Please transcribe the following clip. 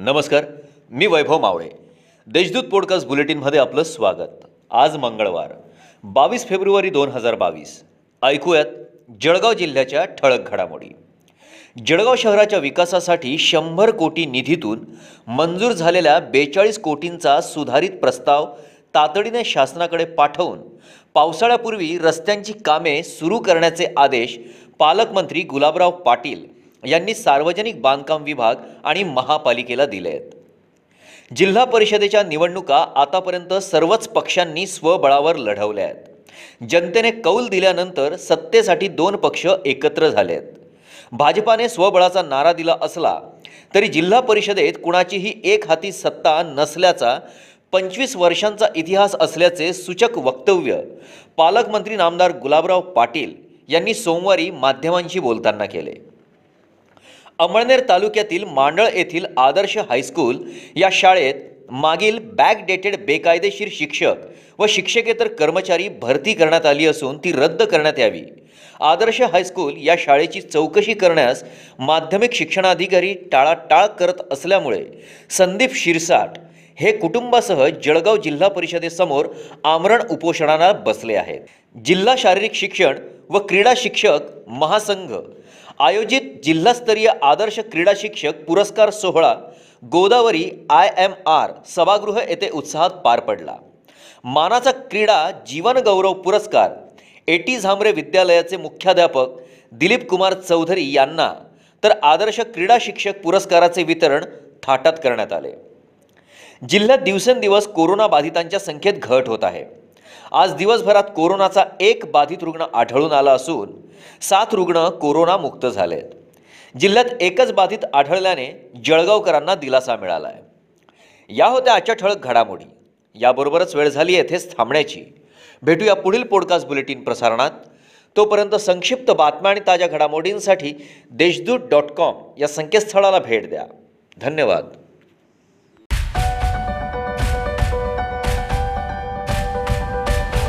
नमस्कार मी वैभव मावळे. देशदूत पॉडकास्ट बुलेटिनमध्ये आपलं स्वागत. आज मंगळवार बावीस फेब्रुवारी दोन हजार बावीस. ऐकूयात जळगाव जिल्ह्याच्या ठळक घडामोडी. जळगाव शहराच्या विकासासाठी शंभर कोटी निधीतून मंजूर झालेल्या बेचाळीस कोटींचा सुधारित प्रस्ताव तातडीने शासनाकडे पाठवून पावसाळ्यापूर्वी रस्त्यांची कामे सुरू करण्याचे आदेश पालकमंत्री गुलाबराव पाटील यांनी सार्वजनिक बांधकाम विभाग आणि महापालिकेला दिले आहेत. जिल्हा परिषदेच्या निवडणुका आतापर्यंत सर्वच पक्षांनी स्वबळावर लढवल्या आहेत. जनतेने कौल दिल्यानंतर सत्तेसाठी दोन पक्ष एकत्र झाले आहेत. भाजपाने स्वबळाचा नारा दिला असला तरी जिल्हा परिषदेत कुणाचीही एक हाती सत्ता नसल्याचा पंचवीस वर्षांचा इतिहास असल्याचे सूचक वक्तव्य पालकमंत्री नामदार गुलाबराव पाटील यांनी सोमवारी माध्यमांशी बोलताना केले. अमळनेर तालुक्यातील मांडळ येथील आदर्श हायस्कूल या शाळेत मागील बॅकडेटेड बेकायदेशीर शिक्षक व शिक्षकेतर कर्मचारी भरती करण्यात आली असून ती रद्द करण्यात यावी. आदर्श हायस्कूल या शाळेची चौकशी करण्यास माध्यमिक शिक्षणाधिकारी टाळाटाळ करत असल्यामुळे संदीप शिरसाट हे कुटुंबासह जळगाव जिल्हा परिषदेसमोर आमरण उपोषणाला बसले आहेत. जिल्हा शारीरिक शिक्षण व क्रीडा शिक्षक महासंघ. आयोजित जिल्हास्तरीय आदर्श क्रीडा शिक्षक पुरस्कार सोहळा गोदावरी आय एम आर सभागृह येथे उत्साहात पार पडला. मानाचा क्रीडा जीवनगौरव पुरस्कार एटी झांबरे विद्यालयाचे मुख्याध्यापक दिलीप कुमार चौधरी यांना तर आदर्श क्रीडा शिक्षक पुरस्काराचे वितरण थाटात करण्यात आले. जिल्ह्यात दिवसेंदिवस कोरोना बाधितांच्या संख्येत घट होत आहे. आज दिवसभरात कोरोनाचा एक बाधित रुग्ण आढळून आला असून सात रुग्ण कोरोनामुक्त झाले आहेत जिल्ह्यात एकच बाधित आढळल्याने जळगावकरांना दिलासा मिळाला आहे या होत्या आजच्या ठळक घडामोडी. याबरोबरच वेळ झाली येथेच थांबण्याची. भेटूया पुढील पॉडकास्ट बुलेटिन प्रसारणात. तोपर्यंत संक्षिप्त बातम्या आणि ताज्या घडामोडींसाठी देशदूत डॉट कॉम या संकेतस्थळाला भेट द्या. धन्यवाद.